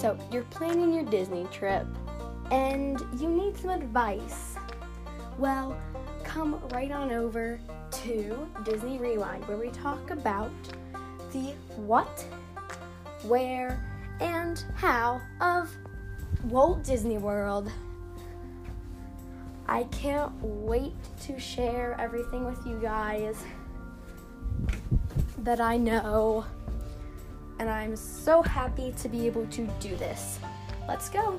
So, you're planning your Disney trip and you need some advice. Well, come right on over to Disney Rewind where we talk about the what, where, and how of Walt Disney World. I can't wait to share everything with you guys that I know. And I'm so happy to be able to do this. Let's go.